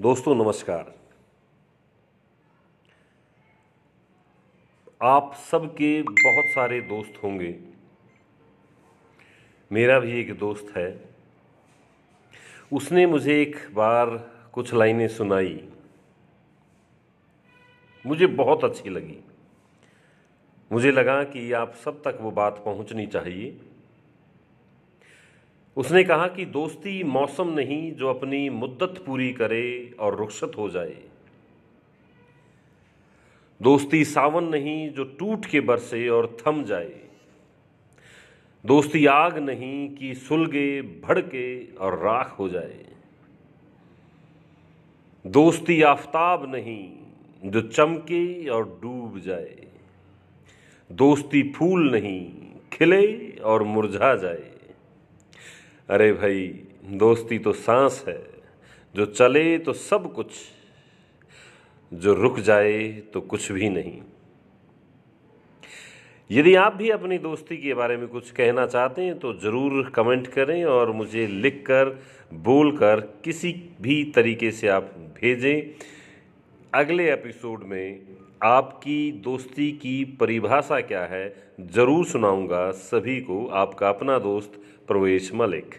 दोस्तों, नमस्कार। आप सबके बहुत सारे दोस्त होंगे। मेरा भी एक दोस्त है। उसने मुझे एक बार कुछ लाइनें सुनाई। मुझे बहुत अच्छी लगी। मुझे लगा कि आप सब तक वो बात पहुंचनी चाहिए। उसने कहा कि दोस्ती मौसम नहीं जो अपनी मुद्दत पूरी करे और रुखसत हो जाए। दोस्ती सावन नहीं जो टूट के बरसे और थम जाए। दोस्ती आग नहीं कि सुलगे, भड़के और राख हो जाए। दोस्ती आफताब नहीं जो चमके और डूब जाए। दोस्ती फूल नहीं, खिले और मुरझा जाए। अरे भाई, दोस्ती तो सांस है। जो चले तो सब कुछ। जो रुक जाए तो कुछ भी नहीं। यदि आप भी अपनी दोस्ती के बारे में कुछ कहना चाहते हैं तो ज़रूर कमेंट करें और मुझे लिखकर, बोलकर किसी भी तरीके से आप भेजें। अगले एपिसोड में आपकी दोस्ती की परिभाषा क्या है, ज़रूर सुनाऊँगा सभी को आपका अपना दोस्त प्रवेश मलिक।